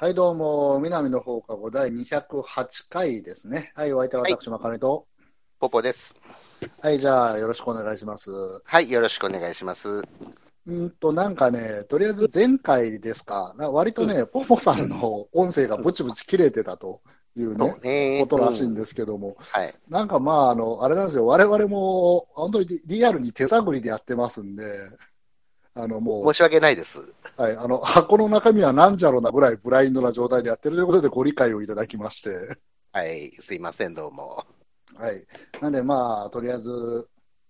はい、どうも、南の放課後第208回ですね。はい、お相手は私、まかねと。ポポです。はい、じゃあ、よろしくお願いします。はい、よろしくお願いします。うんと、なんかね、とりあえず前回ですか、な割とね、ポポさんの音声がブチブチ切れてたというね、ことらしいんですけども、はい。なんかまあ、あの、あれなんですよ、我々も、本当にリリアルに手探りでやってますんで、あの、もう申、し訳ないです。はい、あの、箱の中身はなんじゃろうなぐらいブラインドな状態でやってるということでご理解をいただきまして、はい、すいません、どうも。はい。なんでまあ、とりあえず、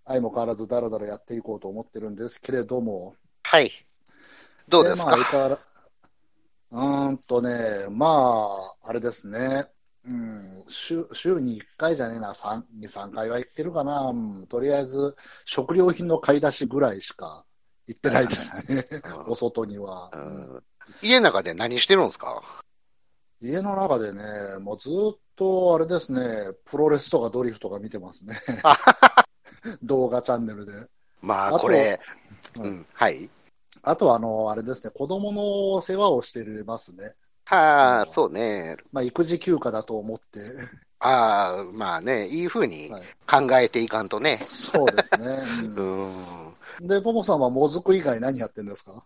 相も変わらずだらだらやっていこうと思ってるんですけれども、はい。どうですまあ、か相変わらうーんとね、まあ、あれですね。うん、週週に1回じゃねえな、3、2、3回は行ってるかな。うん、とりあえず、食料品の買い出しぐらいしか行ってないですね。お外には。うん家の中で何してるんですか？家の中でね、もうずっとあれですね、プロレスとかドリフとか見てますね。動画チャンネルで。まあ、これ、うんうん、はい。あとは、あの、あれですね、子供の世話をしてますね。はあ、そうね。まあ、育児休暇だと思って。ああ、まあね、いい風にはい、考えていかんとね。そうですね。う うんん。で、ポポさんはもずく以外何やってんですか？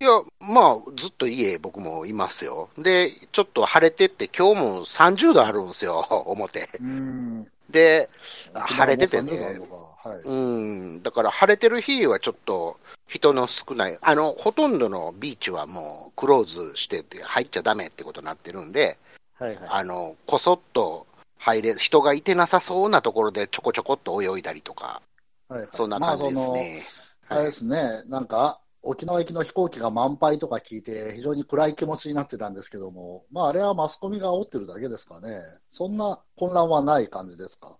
いや、まあ、ずっと家、僕もいますよ。で、ちょっと晴れてって、今日も30度あるんですよ、表。うん。で、晴れててね沖縄も30度ある。のかはい。うん、だから晴れてる日はちょっと人の少ない、あの、ほとんどのビーチはもうクローズしてて入っちゃダメってことになってるんで、はいはい。あの、こそっと入れ、人がいてなさそうなところでちょこちょこっと泳いだりとか、はいはいそんな感じですね。まあ、あれですね、なんか、沖縄行きの飛行機が満杯とか聞いて、非常に暗い気持ちになってたんですけども、まあ、あれはマスコミが煽ってるだけですかね。そんな混乱はない感じですか？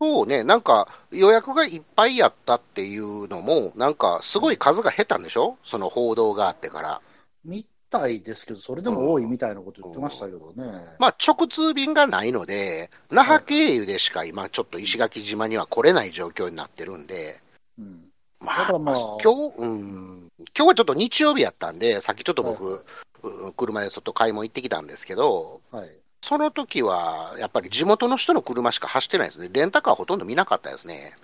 そうね、なんか予約がいっぱいやったっていうのも、なんかすごい数が減ったんでしょ？その報道があってから。みたいですけど、それでも多いみたいなこと言ってましたけどね。まあ、直通便がないので、那覇経由でしか今、ちょっと石垣島には来れない状況になってるんで、うん。まあ、だからまあ今日、うん、今日はちょっと日曜日やったんで、さっきちょっと僕、はう車で外買い物行ってきたんですけど、はい。その時は、やっぱり地元の人の車しか走ってないですね。レンタカーほとんど見なかったですね。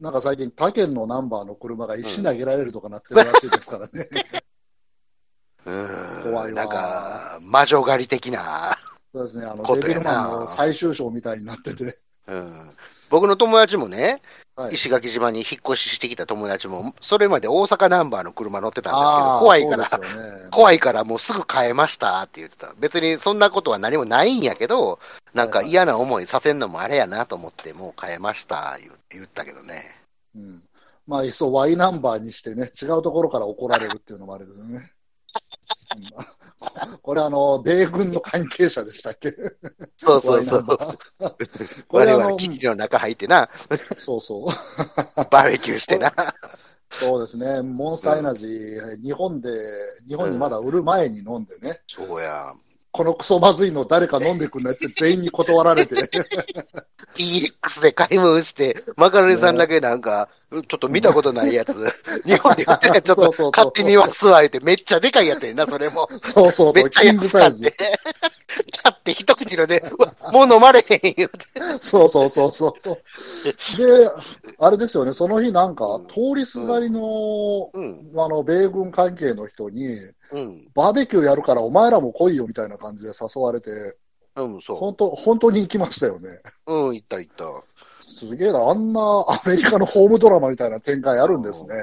なんか最近他県のナンバーの車が石投げられるとかなってるらしいですからね。うん。怖いわなんか、魔女狩り的な。そうですね、あの、デビルマンの最終章みたいになってて。うん。僕の友達もね、はい。石垣島に引っ越ししてきた友達も、それまで大阪ナンバーの車乗ってたんですけど、怖いから、ね。怖いからもうすぐ変えましたって言ってた。別にそんなことは何もないんやけど、なんか嫌な思いさせんのもあれやなと思って、もう変えました言ったけどね。うん。まあ、いっそ Y ナンバーにしてね、違うところから怒られるっていうのもあれですよね。う んこれあの、米軍の関係者でしたっけ？そうそうそう。これ我々基地の中入ってな、そうそう。バーベキューしてな。そうですね。モンスターエナジー、日本で、日本にまだ売る前に飲んでね、そうや。このクソまずいの誰か飲んでくんないって全員に断られて、PX で買い物して、マカロニさんだけなんか、ちょっと見たことないやつ、日本で売ってるやつちょっそうそうそうと買ってみますわ、言って、めっちゃでかいやつやな、それも。そうそうそう、めっちゃキングサイズ安かって。。買って一口ので、もう飲まれへん言うて。そうそうそうそうそう。で、あれですよね、その日なんか、通りすがりの、うん、あの、米軍関係の人に、うん、バーベキューやるからお前らも来いよみたいな感じで誘われて、うん、そ本当、本当に行きましたよね。う。うん、行った行った。すげえな、あんなアメリカのホームドラマみたいな展開あるんですね。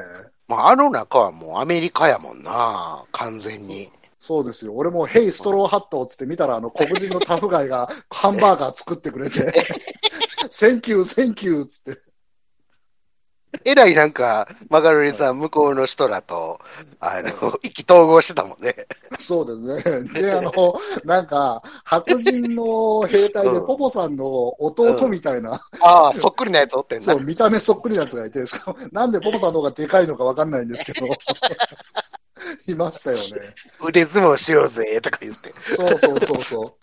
まあ、あの中はもうアメリカやもんな、完全に。そうですよ。俺も Hey, straw hat をつって見たら、あの、黒人のタフガイがハンバーガー作ってくれて、Thank you, thank you つって。えらいなんか、マカロニさん、向こうの人らと、あの、意気投合してたもんね。そうですね。で、あの、なんか、白人の兵隊でうんポポさんの弟みたいな、ああ、そっくりなやつおってんな。そう、見た目そっくりなやつがいて、しかも、なんでポポさんの方がでかいのかわかんないんですけど、いましたよね。腕相撲しようぜ、とか言って。そうそうそうそう。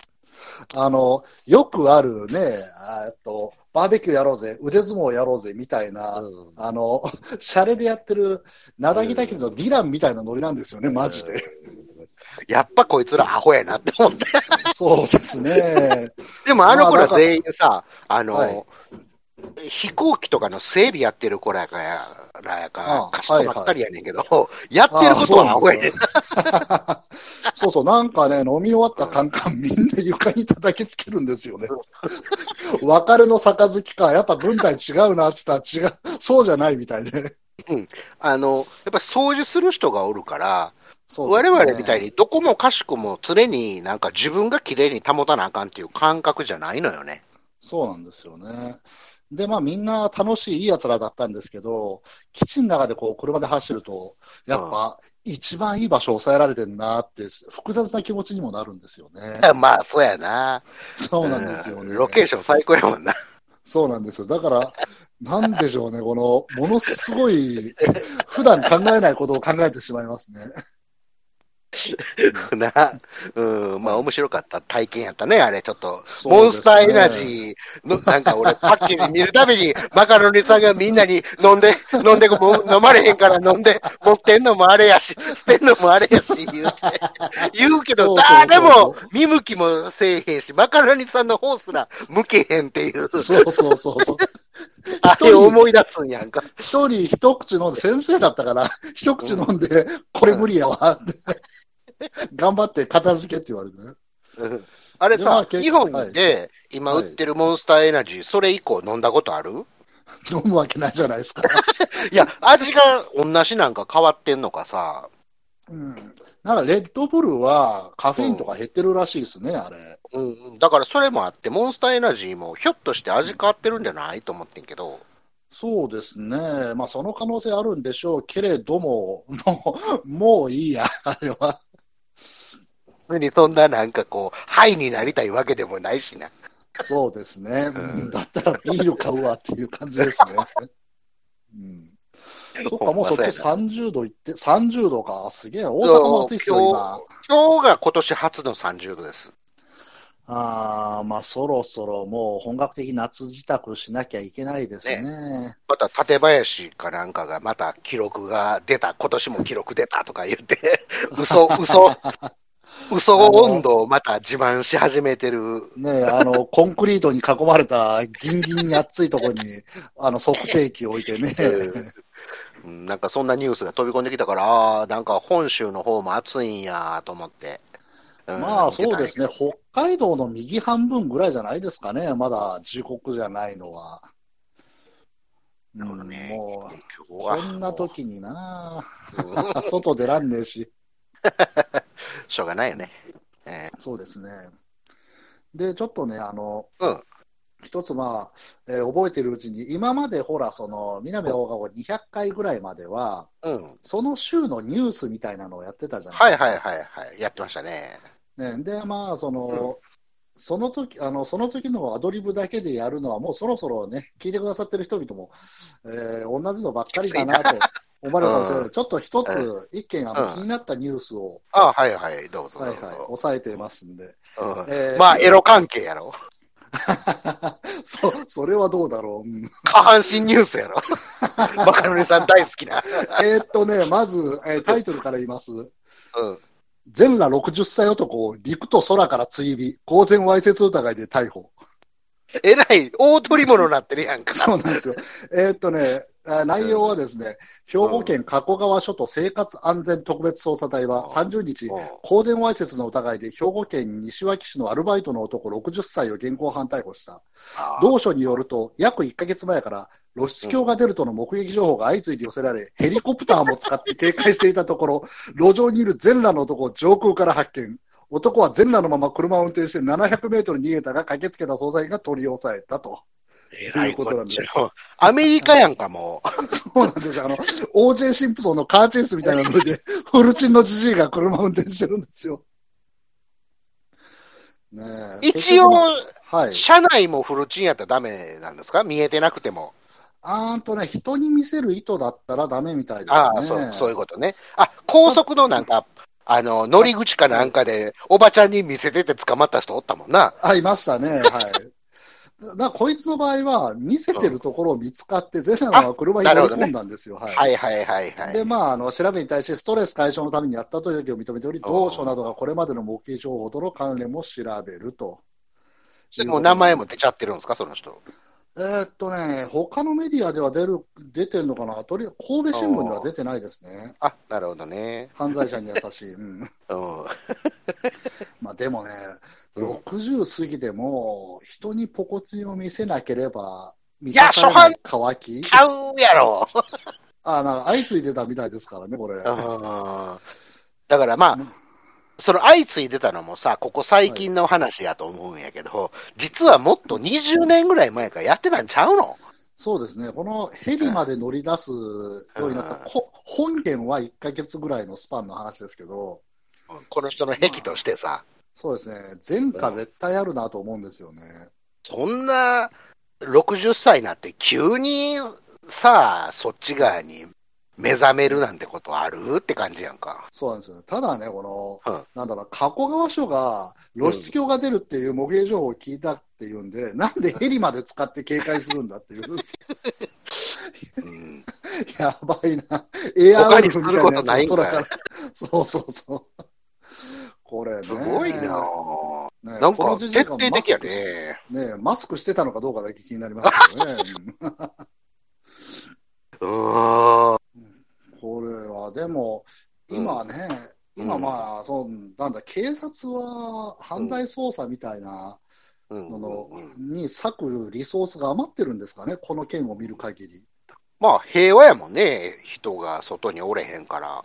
あの、よくあるね、あえっと、バーベキューやろうぜ、腕相撲やろうぜ、みたいな、うんあの、シャレでやってる、なだぎだけど、ディランみたいなノリなんですよね、マジで。やっぱこいつらアホやなって思って。そうですね。でもあの子まあだからら全員さ、あの、はい飛行機とかの整備やってる子らやからやかかしこばっかりやねんけど、やってることはアホやねん。そうそう、なんかね、飲み終わったカンカンみんな床に叩きつけるんですよね。別れの杯か、やっぱ軍隊違うな、つったら違う、そうじゃないみたいで。あの、やっぱ掃除する人がおるから、ね々みたいにどこもかしこも常になんか自分が綺麗に保たなあかんっていう感覚じゃないのよね。そうなんですよね。で、まあみんな楽しいいい奴らだったんですけど、基地の中でこう車で走ると、やっぱ一番いい場所を抑えられてんなって複雑な気持ちにもなるんですよね。まあ、そうやな。そうなんですよね。うんロケーション最高やもんな。そうなんですよ。だから、なんでしょうね、この、ものすごい、普段考えないことを考えてしまいますね。な。うん、まあ面白かった体験やったね、あれ、ちょっと。そうですねモンスターエナジーの、なんか俺、パッケージ見るたびに、マカロニさんがみんなに飲んで、飲んで、もう飲まれへんから飲んで、持ってんのもあれやし、捨てんのもあれやし、言うて。言うけど、そうそうそうそう誰も見向きもせえへんし、マカロニさんの方すら向けへんっていう。そうそうそうそう。あれ思い出すんやんか。一人一口飲んで、先生だったから、一口飲んで、これ無理やわって。頑張って片付けって言われてね。うんあれさ、でまあ結日本で今売ってるモンスターエナジー、それ以降飲んだことある？飲むわけないじゃないですか。いや、味が同じなんか変わってんのかさ、うん。なんか、レッドブルはカフェインとか減ってるらしいですね、あれ。うんうん、だからそれもあって、モンスターエナジーもひょっとして味変わってるんじゃない？と思ってんけど、そうですね。まあ、その可能性あるんでしょうけれども、もう、もういいや、あれは。にそんななんかこう、ハイになりたいわけでもないしな。そうですね。うんだったらビール買うわっていう感じですね。うん。そっか、もうそっち30度いって、30度か。すげえ。大阪も暑いっすよ、今。今日が今年初の30度です。ああ、まあそろそろもう本格的夏支度しなきゃいけないですね。また館林かなんかがまた記録が出た、今年も記録出たとか言って、嘘、嘘、嘘温度をまた自慢し始めてる。ねえ、あの、コンクリートに囲まれたギンギンに熱いところに、あの、測定器を置いてね。うんなんかそんなニュースが飛び込んできたから、ああ、なんか本州の方も暑いんやと思って。うんまあそうですね。北海道の右半分ぐらいじゃないですかね。まだ時刻じゃないのは。うん、ねもう、こんな時になうん 外出らんねえし。しょうがないよね。えそうですね。で、ちょっとね、あの、うん一つまあ、えー覚えてるうちに、今までほら、その、南大川200回ぐらいまでは、ーうん。その週のニュースみたいなのをやってたじゃなはいいですか。はいはいはい。やってましたね。ね、で、まあ、その、うんその時、あの、その時のアドリブだけでやるのは、もうそろそろね、聞いてくださってる人々も、えー同じのばっかりだなと思われるかもしれない。うんちょっと一つ、一件、あの、うん気になったニュースを、あはいはい、どうぞ。はいうはい、押さえてますんで。うんえーまあ、エロ関係やろ。そ、それはどうだろう。うん下半身ニュースやろ。バカロニさん大好きな。えーっとね、まず、えータイトルから言います。うん。全裸60歳男を陸と空から追尾、公然わいせつ疑いで逮捕。えらい、大取り物になってるやんか。そうなんですよ。えーっとね、あ内容はですね、兵庫県加古川署と生活安全特別捜査隊は30日、公然わいせつの疑いで兵庫県西脇市のアルバイトの男60歳を現行犯逮捕した。あ同署によると、約1ヶ月前から露出狂が出るとの目撃情報が相次いで寄せられ、ヘリコプターも使って警戒していたところ、路上にいる全裸の男を上空から発見。男は全裸のまま車を運転して700メートル逃げたが、駆けつけた捜査員が取り押さえたと。えらいこっちゃアメリカやんか、もう。そうなんですよ。あの、OJ シンプソンのカーチェイスみたいなノリで、フルチンのじじいが車を運転してるんですよ。ねえ。一応、はい。車内もフルチンやったらダメなんですか？見えてなくても。あーんとね、人に見せる意図だったらダメみたいですね。ああ、そう、そういうことね。あ、高速のなんか、あの、乗り口かなんかで、おばちゃんに見せてて捕まった人おったもんな。あ、いましたね。はい。だからこいつの場合は、見せてるところを見つかって、ゼフェナは車に乗り込んだんですよ。はい。はいはいはいはい。で、まあ、あの、調べに対してストレス解消のためにやったという時を認めており、同書などがこれまでの目撃情報との関連も調べると。それもう名前も出ちゃってるんですか、その人。えーっとね、他のメディアでは出る、出てるのかな？とりあえず、神戸新聞には出てないですね。あ、なるほどね。犯罪者に優しい。うん。うん。まあでもね、うん60過ぎても、人にポコチンを見せなければ、満やたされない渇き？ちゃうやろ。あ、なんか相次いでたみたいですからね、これ。うんだからまあ、その相次いでたのもさ、ここ最近の話やと思うんやけど、実はもっと20年ぐらい前からやってたんちゃうの？そうですね。このヘリまで乗り出すようになった、こ本件は1ヶ月ぐらいのスパンの話ですけど、この人の癖としてさ、そうですね。前科絶対あるなと思うんですよね。そんな60歳になって急にさ、そっち側に目覚めるなんてことあるって感じやんか。そうなんですよね。ただね、この、うんなんだろう、加古川署が露出狂が出るっていう目撃情報を聞いたっていうんで、なんでヘリまで使って警戒するんだっていう。うん、やばいな。エアウルフみたいなやつんかい空から。そうそうそう。これね。すごいなぁ。ねなんかこの時徹間底的やね。ねマスクしてたのかどうかだけ気になりますけどね。う ーん。うんこれは、でも、今ね、今うんまあ、そう、なんだ、警察は犯罪捜査みたいなうんものうんに割くリソースが余ってるんですかね、この件を見る限り。まあ平和やもんね、人が外におれへんから。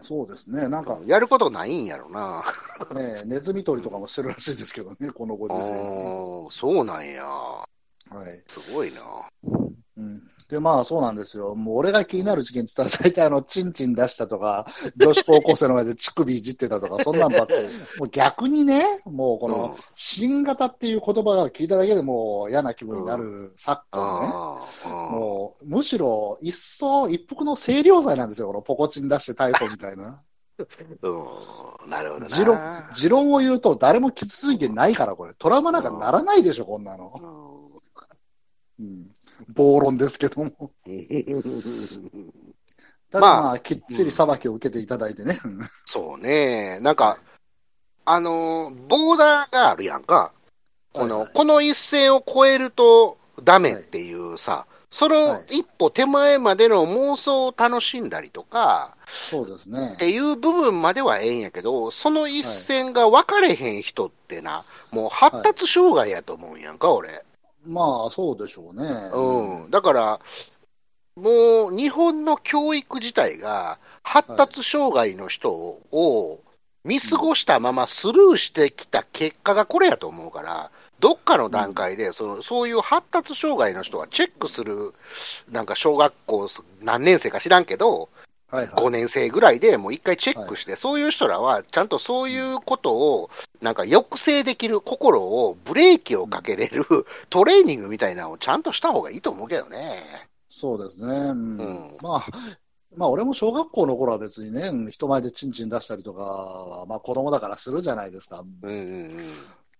そうですね、なんか、やることないんやろな。ね、ネズミ捕りとかもしてるらしいですけどね、このごあ時世に。ーそうなんや。はい。すごいな。うん。で、まあそうなんですよ。もう俺が気になる事件って言ったら大体あの、チンチン出したとか、女子高校生の前で乳首いじってたとか、そんなんばっかもう逆にね、もうこうんの、新型っていう言葉が聞いただけでもう嫌な気分になる昨今ね。あーもう、むしろ、一層一服の清涼剤なんですよ、このポコチン出して逮捕みたいな。うん、なるほどな。持論、持論を言うと誰も傷ついてないから、これ。トラウマなんかならないでしょ、こんなの。うん。暴論ですけども。うんただまあ、きっちり裁きを受けていただいてね。うんそうね。なんか、あの、ボーダーがあるやんか。この、はいはいこの一線を越えるとダメっていうさ、そのはい一歩手前までの妄想を楽しんだりとか、そうですねっ。ていう部分まではええんやけど、その一線が分かれへん人ってな、もう発達障害やと思うんやんか、俺。まあ、そうでしょうね。うん。だから、もう日本の教育自体が発達障害の人を見過ごしたままスルーしてきた結果がこれやと思うから、どっかの段階でその、そういう発達障害の人はチェックする、なんか小学校何年生か知らんけど、はいはい。5年生ぐらいでもう一回チェックして、そういう人らはちゃんとそういうことをなんか抑制できる心をブレーキをかけれるトレーニングみたいなのをちゃんとした方がいいと思うけどね。そうですね。うん。うんまあ、まあ、俺も小学校の頃は別にね、うん人前でチンチン出したりとかは、まあ子供だからするじゃないですか。うんうん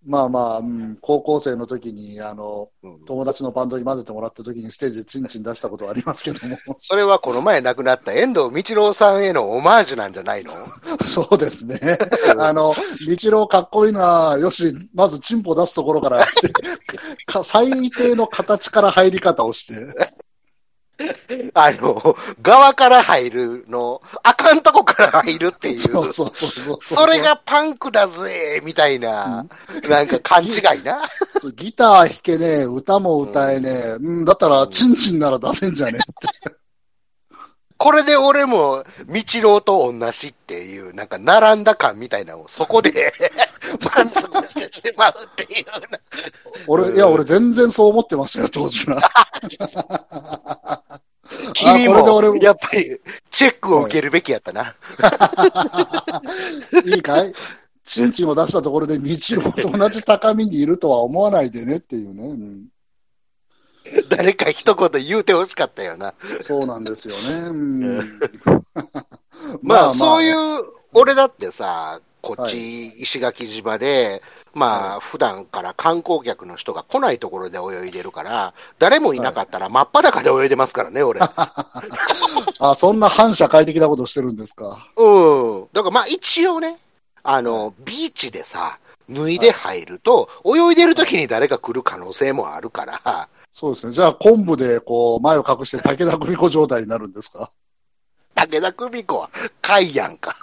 まあまあ、うん、高校生の時に、あの、うん友達のバンドに混ぜてもらった時にステージでチンチン出したことはありますけども。それはこの前亡くなった遠藤道郎さんへのオマージュなんじゃないの？そうですね。あの、道郎かっこいいな、よし、まずチンポ出すところからやって、か最低の形から入り方をして。あの、側から入るの、あかんとこから入るっていう。そうそうそうそう。それがパンクだぜみたいな、なんか勘違いな。ギター弾けねえ、歌も歌えねえ、うん、だったら、チンチンなら出せんじゃねえって。これで俺も、道郎と同じっていう、なんか並んだ感みたいなのをそこで満足してしまうっていうな。俺、いや、俺全然そう思ってましたよ、当時は。君も、もやっぱり、チェックを受けるべきやったな。いいかい？チンチンを出したところで、道郎と同じ高みにいるとは思わないでねっていうね。うん誰か一言言うてほしかったよな。そうなんですよね。うん、まあ、そういう。う、俺だってさ、こっち、石垣島で、まあ、普段から観光客の人が来ないところで泳いでるから、誰もいなかったら真っ裸で泳いでますからね、俺。あ、そんな反社会的なことしてるんですか？うん。だからまあ一応ね、あの、ビーチでさ、脱いで入ると、泳いでる時に誰か来る可能性もあるから、そうですね。じゃあ、昆布でこう、前を隠して武田久美子状態になるんですか？武田久美子は貝やんか。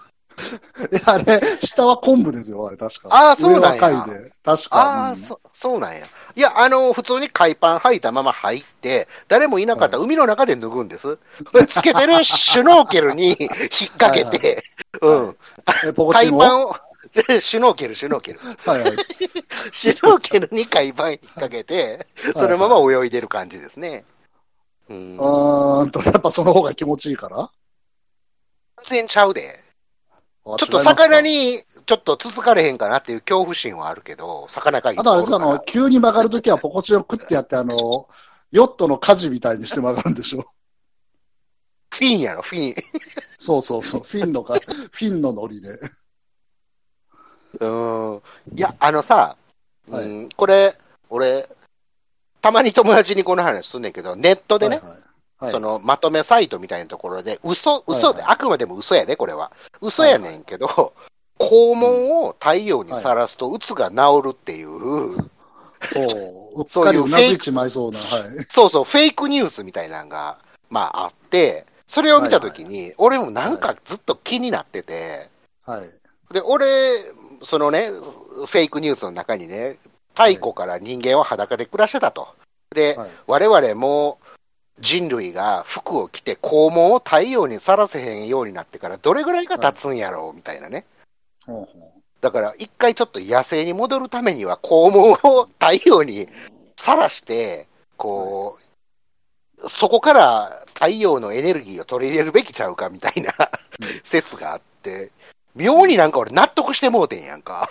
いや、あれ、下は昆布ですよ、あれ、確か。あーそうなんや上は貝で。確か。ああ、うんそ、そうなんや。いや、あの、普通に海パン履いたまま入って、誰もいなかったら海の中で脱ぐんです。でつけてるシュノーケルに 引っ掛けて、うん。え、ポコチンを？は海パンを、シュノーケル、シュノーケル。いはい。シュノーケルに海パン引っ掛けて、そのまま泳いでる感じですね。うん。うーんと、やっぱその方が気持ちいいから？全然ちゃうで。ちちょっと魚。に、ちょっとつつかれへんかなっていう恐怖心はあるけど、魚がいっあとあれですあの、急に曲がるときはポコチンをクッてやって、あの、ヨットの舵みたいにして曲がるんでしょフィンやろ、フィン。そうそうそう。フィンのか、フィンのノリで。うん。いや、あのさ、はいうん、これ、俺、たまに友達にこの話すんねんけど、ネットでね、はいはい。はいそのまとめサイトみたいなところで、嘘、嘘で、はいあくまでも嘘やで、これは。嘘やねんけど、肛門を太陽にさらすと、うつが治るっていう、お ううっそうそうな。はい。そうそう、フェイクニュースみたいなのが、まああって、それを見たときに、俺もなんかずっと気になってて、はい。で、俺、そのね、フェイクニュースの中にね、太古から人間は裸で暮らしてたと。で、はい。我々も人類が服を着て肛門を太陽にさらせへんようになってからどれぐらいが経つんやろうみたいなね。ほうほだから一回ちょっと野生に戻るためには肛門を太陽にさらして、こう、そこから太陽のエネルギーを取り入れるべきちゃうかみたいな 説があって、妙になんか俺納得してもうてんやんか。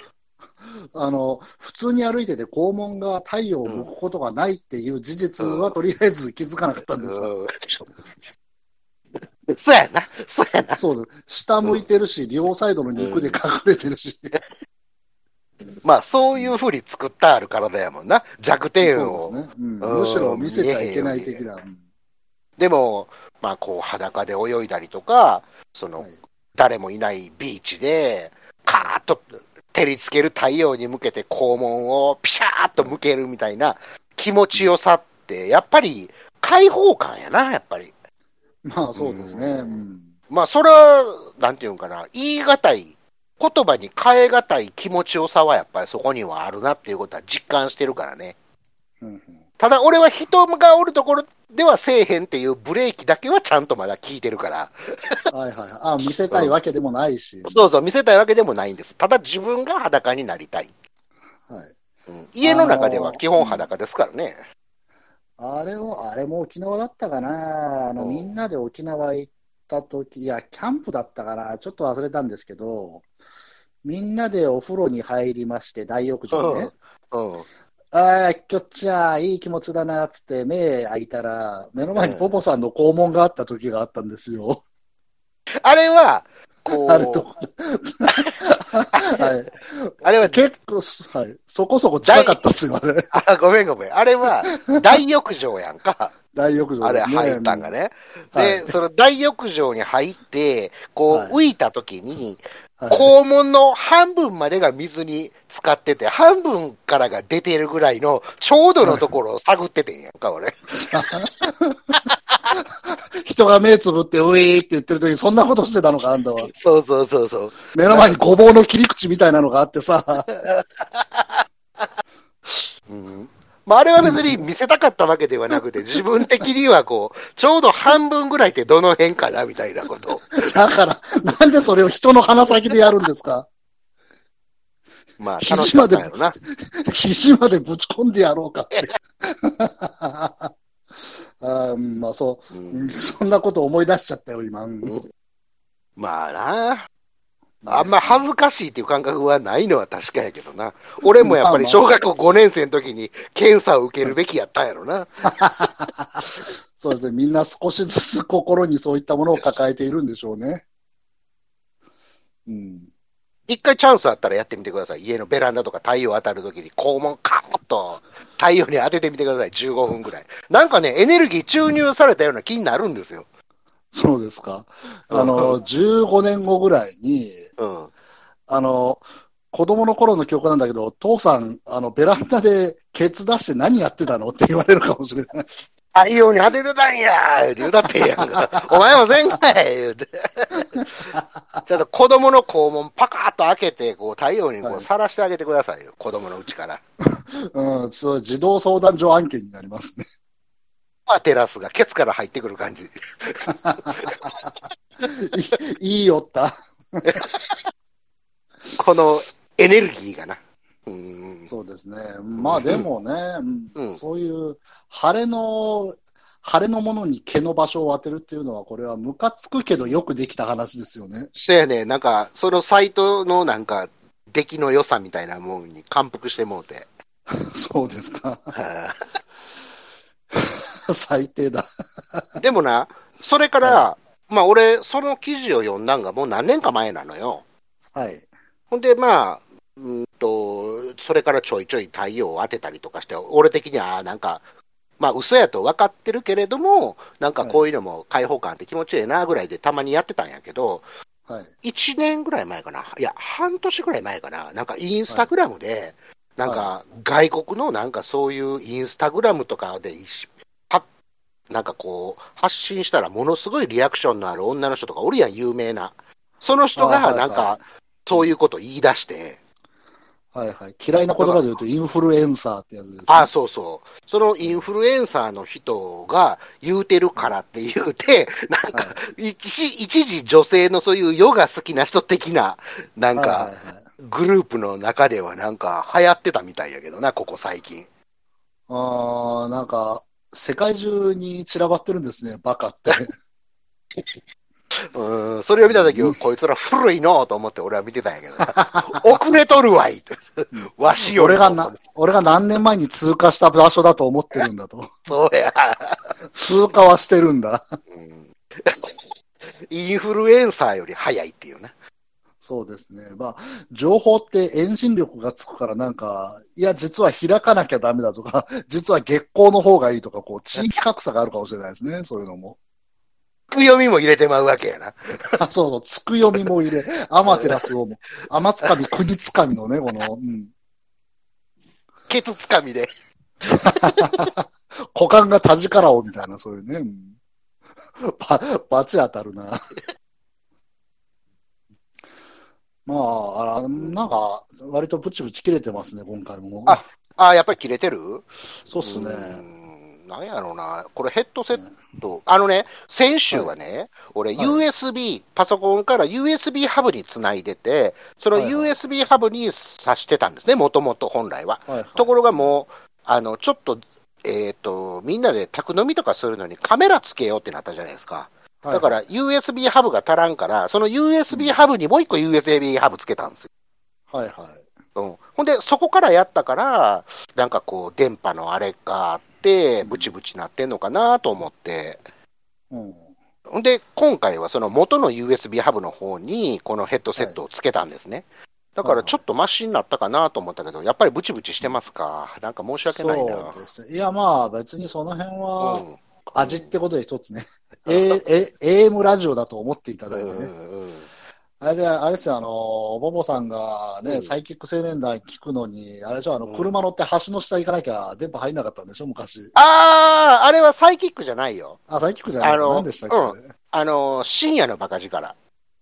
うあの、普通に歩いてて肛門が太陽を向くことがないっていう事実はとりあえず気づかなかったんですが、うんそうやな、そうやな。そうです。下向いてるし、両サイドの肉で隠れてるし。まあそういうふうに作ってある体やもんな。弱点を。そうですね。うん。うんむしろ見せちゃいけない的な。うんでも、まあこう裸で泳いだりとか、その、はい誰もいないビーチで、カーッと照りつける太陽に向けて肛門をピシャーっと向けるみたいな気持ちよさって、やっぱり開放感やな、やっぱり。まあそうですね。うん。まあそれは、なんていうんかな、言い難い、言葉に変え難い気持ちよさはやっぱりそこにはあるなっていうことは実感してるからね。うんうんただ俺は人がおるところではせえへんっていうブレーキだけはちゃんとまだ効いてるから。はいはい。あ、見せたいわけでもないし。そうそう、見せたいわけでもないんです。ただ自分が裸になりたい。はい。うん、家の中では基本裸ですからね。あれを、あれも沖縄だったかな。あの、うんみんなで沖縄行った時、いや、キャンプだったかな。ちょっと忘れたんですけど、みんなでお風呂に入りまして、大浴場ね。うん。ああ、きょっちゃ、いい気持ちだな、つって目開いたら、目の前にポポさんの肛門があった時があったんですよ。あれは、こう、あるとこ。はい。あれは、結構、はい。そこそこ近かったっすよ、あれ。あ、ごめんごめん。あれは、大浴場やんか。大浴場あれですね。入ったんがね。で、はいその大浴場に入って、こう、はい浮いた時に、はい肛門の半分までが水に浸かってて、半分からが出てるぐらいの、ちょうどのところを探っててんやんか、俺。人が目つぶって、ウィーって言ってる時にそんなことしてたのか、あんたは。そうそうそうそう。目の前にごぼうの切り口みたいなのがあってさ。うんまあ、あれは別に見せたかったわけではなくて、自分的にはこう、ちょうど半分ぐらいってどの辺かなみたいなことを。だから、なんでそれを人の鼻先でやるんですか？まあ、楽しかったんやろな。肘までぶち込んでやろうかって。あーまあそう、うんうんそんなこと思い出しちゃったよ、今。うんまあな。あんま恥ずかしいっていう感覚はないのは確かやけどな。俺もやっぱり小学校5年生の時に検査を受けるべきやったんやろな。そうですね。みんな少しずつ心にそういったものを抱えているんでしょうね。うん。一回チャンスあったらやってみてください。家のベランダとか太陽当たる時に肛門カーッと太陽に当ててみてください。15分ぐらい。なんかね、エネルギー注入されたような気になるんですよ。そうですか。あの、15年後ぐらいに、うん。あの、子供の頃の記憶なんだけど、父さん、あの、ベランダでケツ出して何やってたのって言われるかもしれない。太陽に当ててたんや言うたってええやんか。お前もせんかい言うて。ちょっと子供の肛門パカーッと開けて、こう太陽にこはいうさらしてあげてくださいよ。子供のうちから。うん、そう、児童相談所案件になりますね。まあテラスがケツから入ってくる感じ。いいいよった。このエネルギーがな。うん。そうですね。まあでもね、うんうんそういう晴れの、晴れのものに毛の場所を当てるっていうのは、これはムカつくけどよくできた話ですよね。せやね、なんか、そのサイトのなんか、出来の良さみたいなもんに感服してもうて。そうですか。は 最低だ。いでもな、それから、まあ俺、その記事を読んだんがもう何年か前なのよ。はい。ほんで、まあ、うんと、それからちょいちょい太陽を当てたりとかして、俺的にはなんか、まあ嘘やと分かってるけれども、なんかこういうのも開放感あって気持ちいいなぐらいでたまにやってたんやけど、はい。1年ぐらい前かな、いや、半年ぐらい前かな、なんかインスタグラムで、なんか外国のなんかそういうインスタグラムとかでなんかこう、発信したらものすごいリアクションのある女の人とかおるやん、有名な。その人がなんか、そういうこと言い出して、はいはい。嫌いな言葉で言うと、インフルエンサーってやつです、ね。ああ、そうそう。そのインフルエンサーの人が言うてるからって言うて、なんか、一一時女性のそういうヨガ好きな人的な、なんかはいはい、はい。グループの中ではなんか流行ってたみたいやけどな、ここ最近。あーなんか、世界中に散らばってるんですね、バカって。うん、それを見たとき、こいつら古いのと思って俺は見てたんやけどな。遅れとるわいわしよ俺がな、俺が何年前に通過した場所だと思ってるんだと。そうや。通過はしてるんだ。うんインフルエンサーより早いっていうな。そうですね。まあ、情報って遠心力がつくからなんか、いや、実は開かなきゃダメだとか、実は月光の方がいいとか、こう、地域格差があるかもしれないですね。そういうのも。読みも入れてまうわけやな。あ そうそう、つく読みも入れ、アマテラスをも、天つかみ、国つかみのね、この、うん。ケツつかみで。股間が田力をみたいな、そういうね。うんば、バチ当たるな。まあ、あら、なんか、割とブチブチ切れてますね、今回も。あああ、やっぱり切れてる？そうっすね。うんなんやろうな。これヘッドセット。あのね、先週はね、俺はい USB、パソコンから USB ハブにつないでて、その USB ハブに挿してたんですね、もともと本来は。ところがもう、あの、ちょっと、えっ、と、みんなで宅飲みとかするのにカメラつけようってなったじゃないですか。だから USB ハブが足らんから、その USB ハブにもう一個 USB ハブつけたんですよ。はいはい。うん。ほんで、そこからやったから、なんかこう、電波のあれがあって、ブチブチなってんのかなと思って。うん。ほんで、今回はその元の USB ハブの方に、このヘッドセットをつけたんですね。だからちょっとマシになったかなと思ったけど、やっぱりブチブチしてますか？なんか申し訳ないな。そうですね。いや、まあ、別にその辺は、うん味ってことで一つね。え、え、AM ラジオだと思っていただいてね。うんうんあれで、あれですよ、あの、ボボさんがね、うんサイキック青年団聞くのに、あれでしょ、あの、うん車乗って橋の下行かなきゃ電波入んなかったんでしょ、昔。あー、あれはサイキックじゃないよ。あ、サイキックじゃないあの何でしたっけ、うんあの、深夜のバカ力。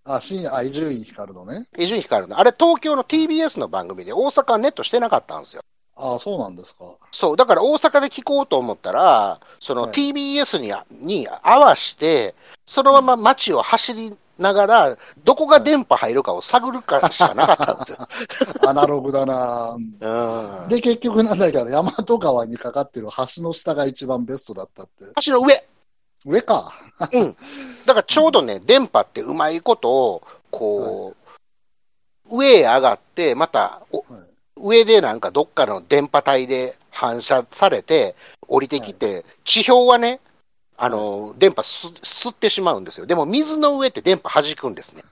あ、深夜、あ、伊集院光のね。伊集院光の。あれ東京の TBS の番組で大阪はネットしてなかったんですよ。あ、そうなんですか。そう、だから大阪で聞こうと思ったら、そのはい TBS に,、に合わして、そのまま街を走りながら、どこが電波入るかを探るかしかなかったんですよ。アナログだなうん。で、結局なんだけど、大和川にかかってる橋の下が一番ベストだったって。橋の上。上か。うん。だからちょうどね、電波ってうまいことを、こう、上へ上がって、また、おはい上でなんかどっかの電波帯で反射されて、降りてきて、地表はね、あの、電波す吸ってしまうんですよ。でも水の上って電波弾くんですね。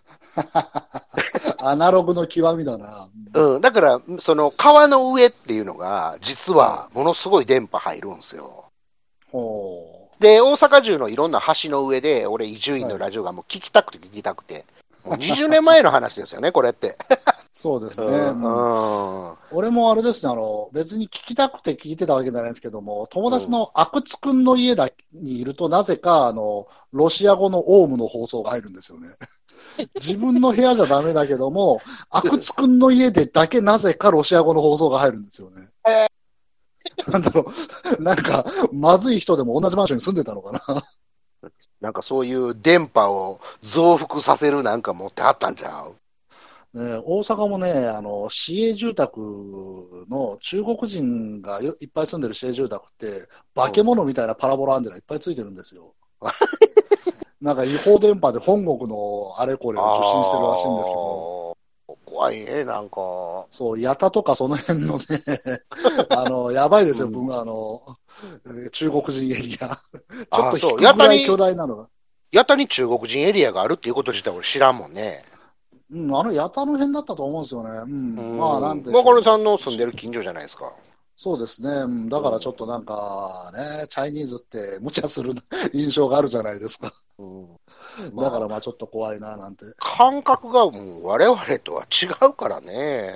アナログの極みだな。うん。だから、その川の上っていうのが、実はものすごい電波入るんですよ。ほで、大阪中のいろんな橋の上で、俺、伊集院のラジオがもう聞きたくて聞きたくて、もう20年前の話ですよね、これって。う。そうですね。うん。俺もあれですね、あの、別に聞きたくて聞いてたわけじゃないですけども、友達の阿久津くんの家だにいると、なぜか、あの、ロシア語のオウムの放送が入るんですよね。自分の部屋じゃダメだけども、阿久津くんの家でだけなぜかロシア語の放送が入るんですよね。なんだろう、なんか、まずい人でも同じマンションに住んでたのかな。なんかそういう電波を増幅させるなんか持ってあったんちゃう？ね、大阪もね、あの、市営住宅の中国人がよいっぱい住んでる市営住宅って、化け物みたいなパラボラアンテナいっぱいついてるんですよ。なんか違法電波で本国のあれこれを受信してるらしいんですけど、怖いね、なんか。そう、ヤタとかその辺のね、あの、やばいですよ、うん文あの、えー中国人エリア。ちょっとそう引くぐらい巨大なのが。やたに中国人エリアがあるっていうこと自体俺知らんもんね。うん、あのヤタの辺だったと思うんですよね。うん。まあ、なんでしょうマカロさんの住んでる近所じゃないですか。そうですね。うんだからちょっとなんかね、チャイニーズって無茶する印象があるじゃないですか。うんだからまあちょっと怖いななんて。感覚がもう我々とは違うからね。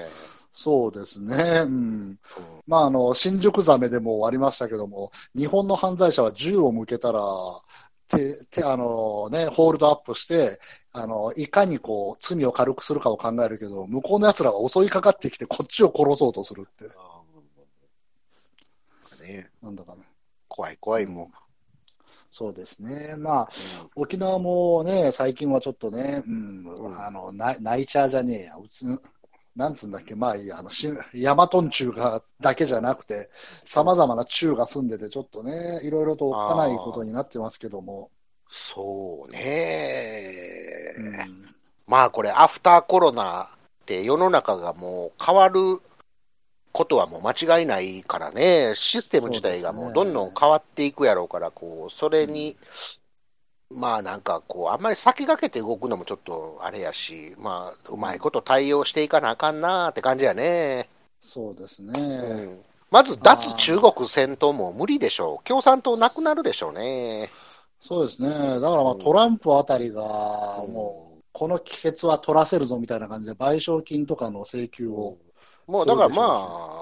そうですね。うん。まああの、新宿ザメでもありましたけども、日本の犯罪者は銃を向けたら、て、て、あのね、ホールドアップして、あの、いかにこう、罪を軽くするかを考えるけど、向こうの奴らが襲いかかってきて、こっちを殺そうとするって。ねなんだかな。怖い怖いもそうですね。まあ、う。沖縄もね、最近はちょっとね、うん、あの、ナイナイチャーじゃねえや、うつ、なんつうんだっけ、まあいいや、あの、しヤマトンチュウが、だけじゃなくて、様々なチュウが住んでて、ちょっとね、いろいろとおっかないことになってますけども、そうね、うん、まあこれ、アフターコロナって世の中がもう変わることはもう間違いないからね、システム自体がもうどんどん変わっていくやろうから、こう、それに、まあなんかこう、あんまり先駆けて動くのもちょっとあれやし、まあ、うまいこと対応していかなあかんなって感じやね。そうですうね。んまず脱中国戦闘も無理でしょう。共産党なくなるでしょうね。そうですね。だからまあトランプあたりが、もう、この帰結は取らせるぞみたいな感じで、賠償金とかの請求を、もうだからまあ、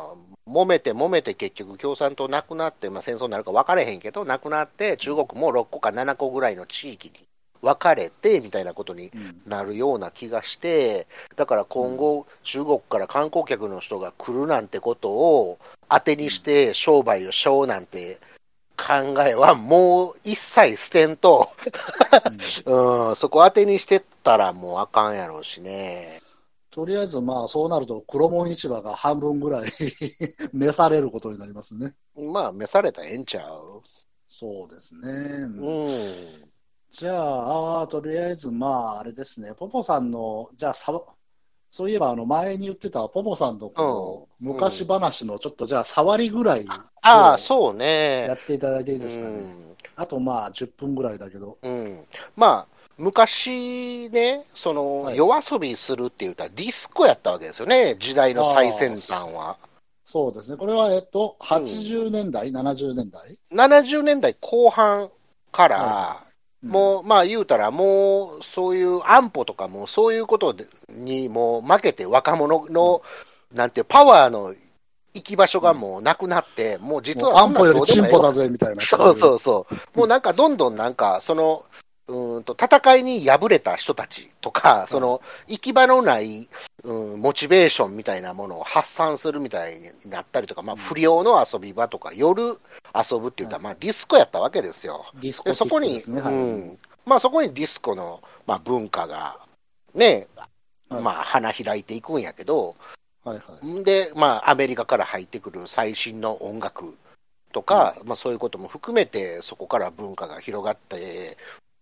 揉めて揉めて結局共産党なくなって、まあ、戦争になるか分かれへんけど、なくなって中国も6個か7個ぐらいの地域に分かれてみたいなことにうん。なるような気がして、だから今後、中国から観光客の人が来るなんてことを当てにして商売をしようなんて考えはもう一切捨てんと、うん、そこ当てにしてったらもうあかんやろうしね。とりあえずまあそうなると黒門市場が半分ぐらい 召されることになりますね。まあ、召されたらええんちゃう？そうですね。うん。じゃあ、あーとりあえずまああれですね。ポポさんの、じゃあさ、そういえばあの前に言ってたポポさんのこのうん昔話のちょっっとじゃあ触りぐらいああ、そうね。やっていただいていいですかね。うんあとまあ10分ぐらいだけど。うん、まあ、昔ね、その、はい夜遊びするって言ったらディスコやったわけですよね、時代の最先端は。そうですね。これはえっと、80年代、70年代？70年代後半から、はもう、まあ言うたら、もう、そういう安保とかも、そういうことでにもう負けて若者の、なんていう、パワーの行き場所がもうなくなって、もう実もうはそんなん安保よりチンポだぜみたいな。そうそうそう。もうなんかどんどんなんか、その、うーんと、戦いに敗れた人たちとか、その、行き場のない、うん、モチベーションみたいなものを発散するみたいになったりとか、まあ、不良の遊び場とか、夜遊ぶって言ったら、まあ、ディスコやったわけですよ。ディスコで、そこに。うはいん。まあ、そこにディスコの、まあ、文化が、ね、はいまあ、花開いていくんやけど、はいはい。んで、まあ、アメリカから入ってくる最新の音楽とか、まあ、そういうことも含めて、そこから文化が広がって、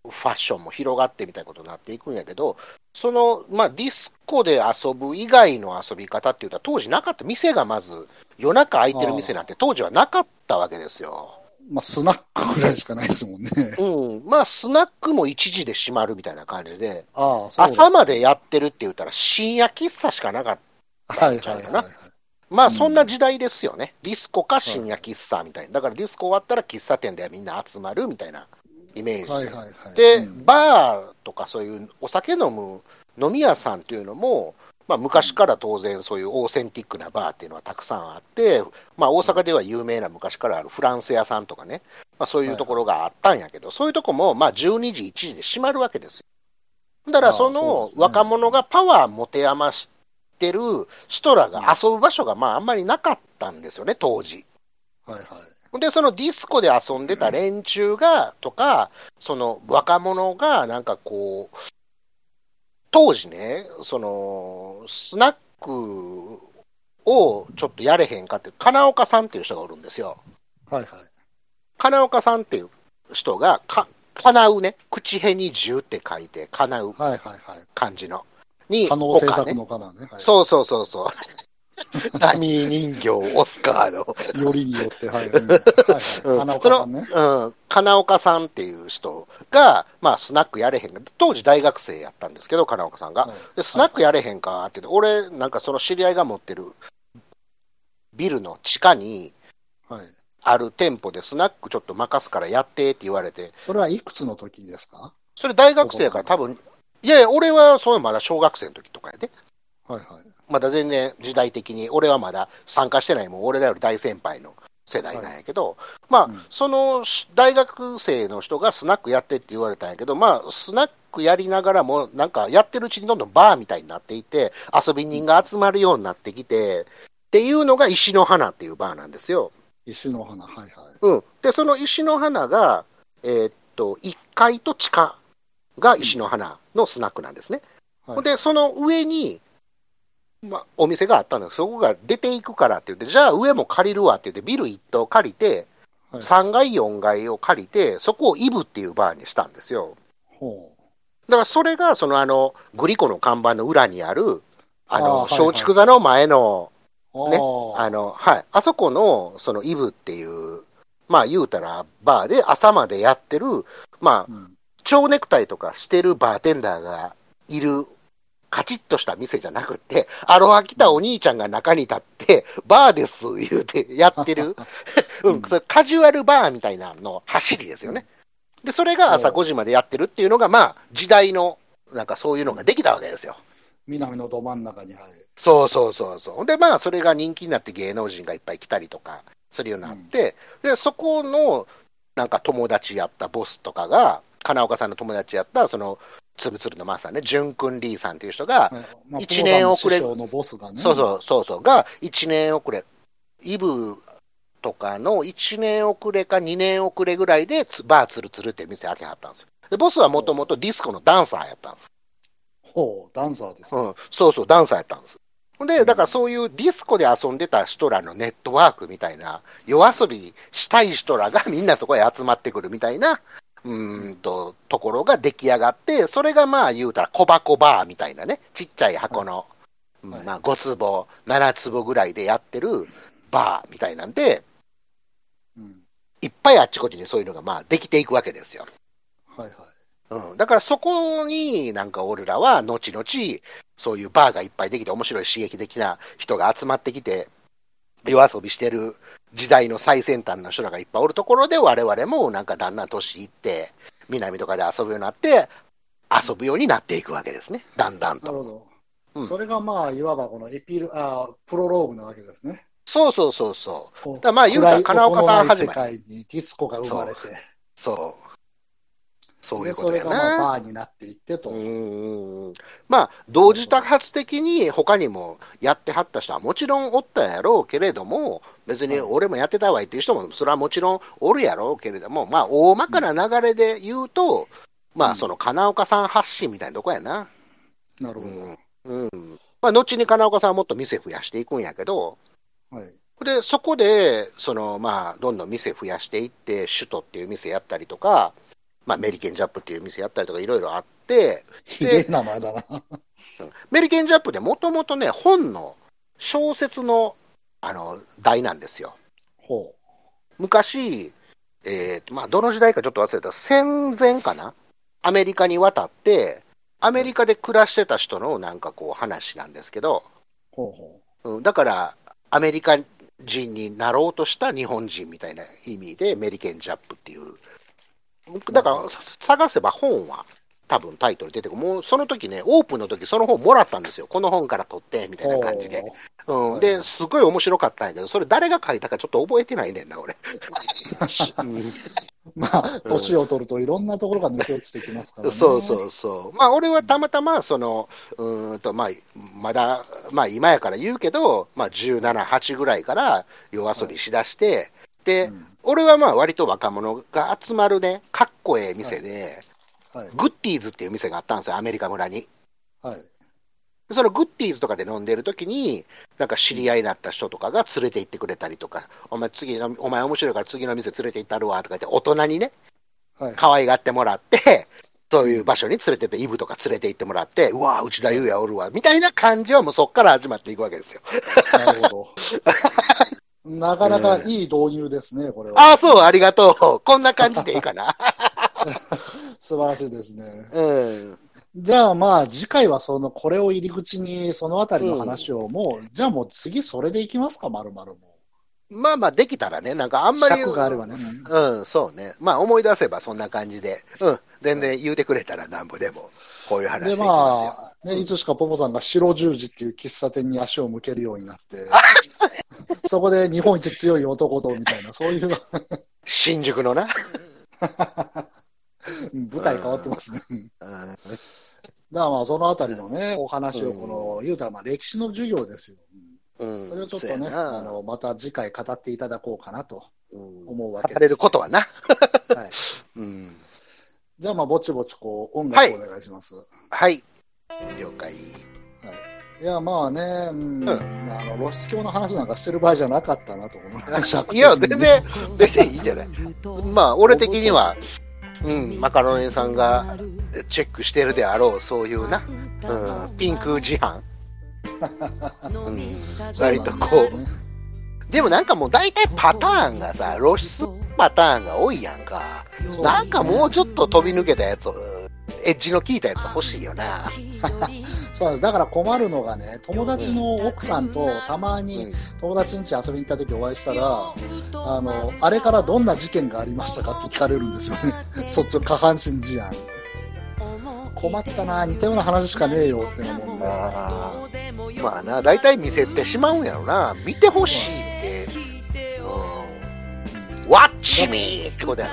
ファッションも広がってみたいなことになっていくんやけど、その、まあ、ディスコで遊ぶ以外の遊び方っていうと、当時なかった、店がまず、夜中開いてる店なんて当時はなかったわけですよ。まあ、スナックぐらいしかないですもんね。うん。まあ、スナックも1時で閉まるみたいな感じで、あ朝までやってるって言ったら深夜喫茶しかなかった。はいはいはいはい。まあ、そんな時代ですよね。ディスコか深夜喫茶みたいな。だからディスコ終わったら喫茶店でみんな集まるみたいなイメージ。はいはいはい。で、うんバーとかそういうお酒飲む飲み屋さんっていうのも、まあ、昔から当然そういうオーセンティックなバーっていうのはたくさんあって、まあ、大阪では有名な昔からあるフランス屋さんとかね、まあ、そういうところがあったんやけど、そういうとこもまあ12時、1時で閉まるわけですよ。だからその若者がパワー持て余してる人らが遊ぶ場所がまああんまりなかったんですよね、当時。はいはい。で、そのディスコで遊んでた連中が、とか、その若者が、なんかこう、当時ね、その、スナックをちょっとやれへんかって、金岡さんっていう人がおるんですよ。はいはい。金岡さんっていう人が、か、叶うね、口へに十って書いて、叶うはいはいはい。感じの。に、可能制岡ね作のかなね。はい、そうそうそうそう。ダミー人形オスカーの。よりによって、はい。うん、はい岡さんね。その、うん、金岡さんっていう人が、まあ、スナックやれへんか、当時大学生やったんですけど、金岡さんが。はいで、スナックやれへんかって言って、俺、なんかその知り合いが持ってるビルの地下にはい。ある店舗でスナックちょっと任すからやってって言われて、それはいくつの時ですか？それ大学生やから多分、いやいや、俺はそういうのまだ小学生の時とかやで。はいはい。まだ全然時代的に、俺はまだ参加してないもん、俺らより大先輩の世代なんやけど、まあ、うんそのし大学生の人がスナックやってって言われたんやけど、まあ、スナックやりながらも、なんかやってるうちにどんどんバーみたいになっていて、遊び人が集まるようになってきて、っていうのが石の花っていうバーなんですよ。石の花、はいはい。うん。で、その石の花が、えーっと、1階と地下が石の花のスナックなんですね。はいほんで、その上に、まあ、お店があったんですそこが出ていくからって言って、じゃあ上も借りるわって言って、ビル一棟借りて、はい、3階、4階を借りて、そこをイブっていうバーにしたんですよ。ほだからそれが、そのあの、グリコの看板の裏にある、あの、松竹座の前の、う。ねああの、はい、あそこの、そのイブっていう、まあ言うたらバーで朝までやってる、まあうん。蝶ネクタイとかしてるバーテンダーがいる、カチッとした店じゃなくて、アロハ来たお兄ちゃんが中に立って、バーです言うてやってる、うん、それカジュアルバーみたいなの走りですよね。で、それが朝5時までやってるっていうのが、まあ、時代の、なんかそういうのができたわけですよ。南のど真ん中に、はい。そうそうそうそう。で、まあ、それが人気になって芸能人がいっぱい来たりとかするようになって、で、そこの、なんか友達やったボスとかが、金岡さんの友達やった、その、つるつるのマーさんね、純君リーさんっていう人が、はいまあ、一年遅れプロさんの師匠のボスがね。そうそうそうそう、が1年遅れ、イブとかの1年遅れか2年遅れぐらいでつ、バーつるつるって店開けはったんですよ。で、ボスはもともとディスコのダンサーやったんです。ほう、ダンサーです。うん、そうそう、ダンサーやったんです。で、だからそういうディスコで遊んでた人らのネットワークみたいな、夜遊びしたい人らがみんなそこへ集まってくるみたいな、うーんと、ところが出来上がって、それがまあ言うたら小箱バーみたいなね、ちっちゃい箱の、うんはいまあ5坪、7坪ぐらいでやってるバーみたいなんで、うん。いっぱいあっちこっちにそういうのがまあできていくわけですよ。はいはい。うん、だからそこになんか俺らは後々そういうバーがいっぱいできて面白い刺激的な人が集まってきて夜遊びしてる時代の最先端の人らがいっぱいおるところで我々もなんかだんだん年いって南とかで遊ぶようになって遊ぶようになっていくわけですね。だんだんと。なるほど。うんそれがまあ、いわばこのエピル、あプロローグなわけですね。そうそうそうそう。だまあ言うたら金岡さん始まり世界にディスコが生まれて、そう。そういで、うことやそれがまな。あバーになっていってと。うーんまあ、同時多発的に他にもやってはった人はもちろんおったやろうけれども、別に俺もやってたわいっていう人も、それはもちろんおるやろうけれども、まあ、大まかな流れで言うと、まあ、うんその金岡さん発信みたいなとこやな。なるほうん。うん。まあ、後に金岡さんはもっと店増やしていくんやけど、ど。はい。で、そこで、その、まあ、どんどん店増やしていって、首都っていう店やったりとか、まあ、メリケンジャップっていう店やったりとかいろいろあって、ひでえ名前だな。メリケンジャップでもともとね、本の小説の、あの、題なんですよ。ほ昔、えーと、まあ、どの時代かちょっと忘れた、戦前かな？アメリカに渡って、アメリカで暮らしてた人のなんかこう話なんですけど、う。ほうほうん、だから、アメリカ人になろうとした日本人みたいな意味で、メリケンジャップっていう。だから、さ探せば本は多分タイトル出てくる。もうその時ね、オープンの時その本もらったんですよ。この本から取って、みたいな感じで。うん。はいで、すごい面白かったんやけど、それ誰が書いたかちょっと覚えてないねんな、俺。まあ、年を取るといろんなところが抜け落ちてきますからね。そうそうそう。まあ、俺はたまたま、その、うーんと、まあ、まだ、まあ、今やから言うけど、まあ、17、8ぐらいから夜遊びしだして、で、うん俺はまあ、割と若者が集まるね、かっこええ店で、はい。グッティーズっていう店があったんですよ、アメリカ村に。はい。そのグッティーズとかで飲んでる時に、なんか知り合いになった人とかが連れて行ってくれたりとか、お前次の、お前面白いから次の店連れて行ったるわとか言って、大人にね、はい。可愛がってもらって、そういう場所に連れてって、イブとか連れて行ってもらって、うわ内田裕也おるわ、みたいな感じはもうそっから始まっていくわけですよ。なるほど。なかなかいい導入ですね、これは。ああ、そう、ありがとう。こんな感じでいいかな。素晴らしいですね。うん。じゃあまあ次回はその、これを入り口にそのあたりの話をもう、じゃあもう次それでいきますか、まるまるもまあまあ、できたらね、なんかあんう。まり。尺があればね。うん、そうね。まあ思い出せばそんな感じで。うん。全然言うてくれたらなんぼでも、こういう話で、ま。あ、ね、いつしかポポさんが白十字っていう喫茶店に足を向けるようになって、そこで日本一強い男と、みたいな、そういう新宿のな。うん舞台変わってますね。うん。だからまあ、そのあたりのね、お話を、この、言うたらまあ、歴史の授業ですよ。うん。それをちょっとね、あの、また次回語っていただこうかなとうん思うわけ語れることはな。はい。うん。じゃあまあ、ぼちぼちこう、音楽お願いします。はい。了解。いや、まあね、うん、うんあの、露出狂の話なんかしてる場合じゃなかったなと思いました。いや、全然、全然いいんじゃない？まあ、俺的には、うん、マカロニさんがチェックしてるであろう、そういうな、うん、ピンク自販。うん、割とこう、でもなんかもう大体パターンがさ、露出パターンが多いやんか。ねなんかもうちょっと飛び抜けたやつ、エッジの効いたやつ欲しいよな。そう。だから困るのがね、友達の奥さんとたまにうん友達ん家遊びに行った時お会いしたら、あの、あれからどんな事件がありましたかって聞かれるんですよね。そっちの下半身事案。困ったな、似たような話しかねえよってなもんで。あーまあな、大体見せてしまうんやろな。見てほしいって。うん。Watch me! ってことや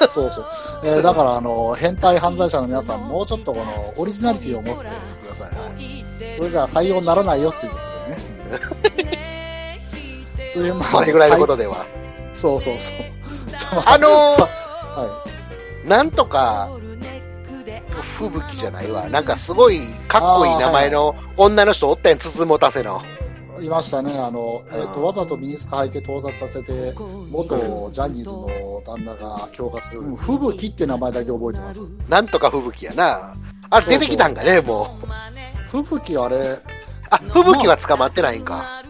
ろ？そうそう。えーだから、あの、変態犯罪者の皆さん、もうちょっとこの、オリジナリティを持ってください。はい。それじゃあ採用にならないよっていうことでね。という、まこれぐらいのことでは。そうそうそう。あのーさはなんとか、吹雪じゃないわ。なんかすごいかっこいい名前の女の人おったやん、つつもたせの。い、いましたね。あの、えっ、と、うんわざとミニスカ履いて盗撮させて、元ジャニーズの旦那が恐喝する。うん、吹雪って名前だけ覚えてます。なんとか吹雪やな。あれ出てきたんかね、もう。吹雪あれ、あ、吹雪は捕まってないんか。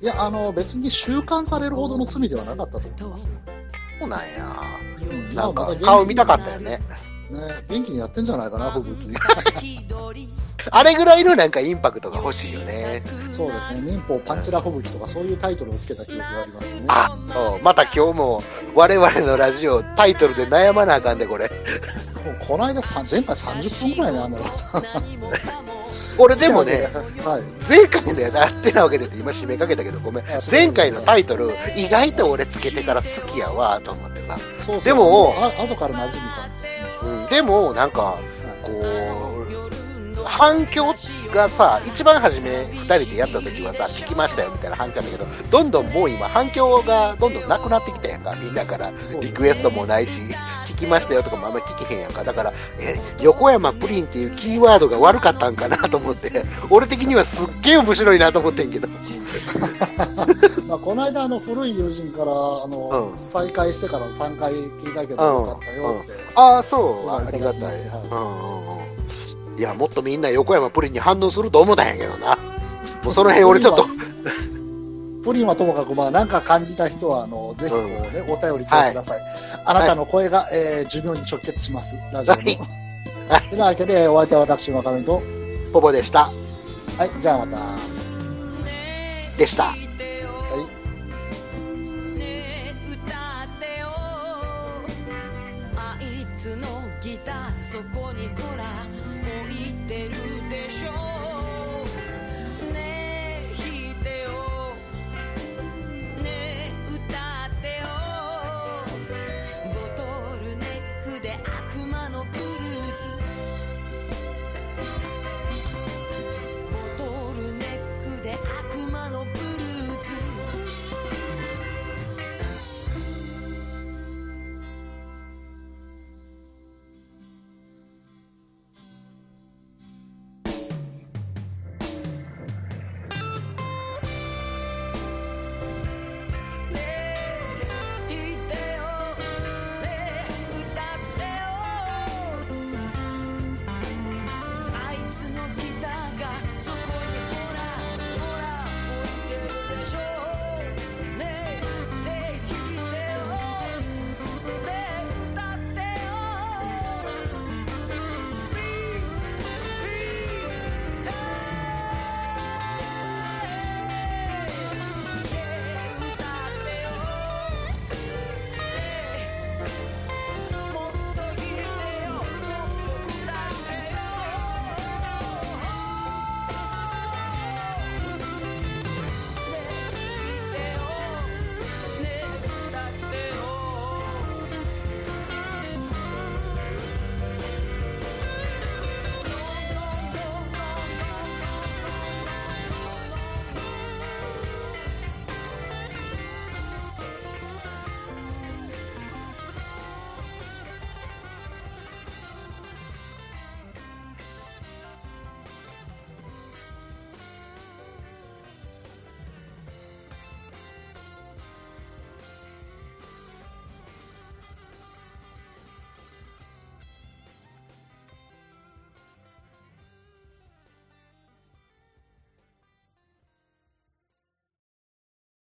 いや、あの、別に収監されるほどの罪ではなかったと思いますよ。そうなんや。うんなんか顔見たかったよね。ね、元気にやってんじゃないかな、吹雪。あれぐらいのなんかインパクトが欲しいよね。そうですね、忍法パンチラ吹雪とかそういうタイトルをつけた記憶がありますね。あ、うんまた今日も我々のラジオタイトルで悩まなあかんで、これ。この間さ、前回30分くらいなんだろう俺でもね、な。はい。前回のやつあってなわけでって今締めかけたけどごめん。前回のタイトル、意外と俺つけてから好きやわ、と思ってさ。そうそう。でもあ後から馴染む感うん、でも、なんか、こう、反響がさ、一番初め二人でやった時はさ、聞きましたよみたいな反響だけど、どんどんもう今反響がどんどんなくなってきたやんか、みんなから。リクエストもないし、聞きましたよとかもあんまり聞けへんやんか。だから、え、横山プリンっていうキーワードが悪かったんかなと思って、俺的にはすっげえ面白いなと思ってんけど。まあ、この間、あの、古い友人から、あの、うん再会してから3回聞いたけど、よかったよって。ああ、そう、はいありがたい。うんうんうん。いや、もっとみんな横山プリンに反応すると思ったんやけどな。もうその辺俺ちょっと、プリンはともかく、まあ、なんか感じた人は、あの、ぜひこうね、お便りください。あなたの声が、えー寿命に直結します。ラジオの。はいというわけで、お相手は私、わかると。ポポでした。はい、じゃあまた。はでした。そこにほら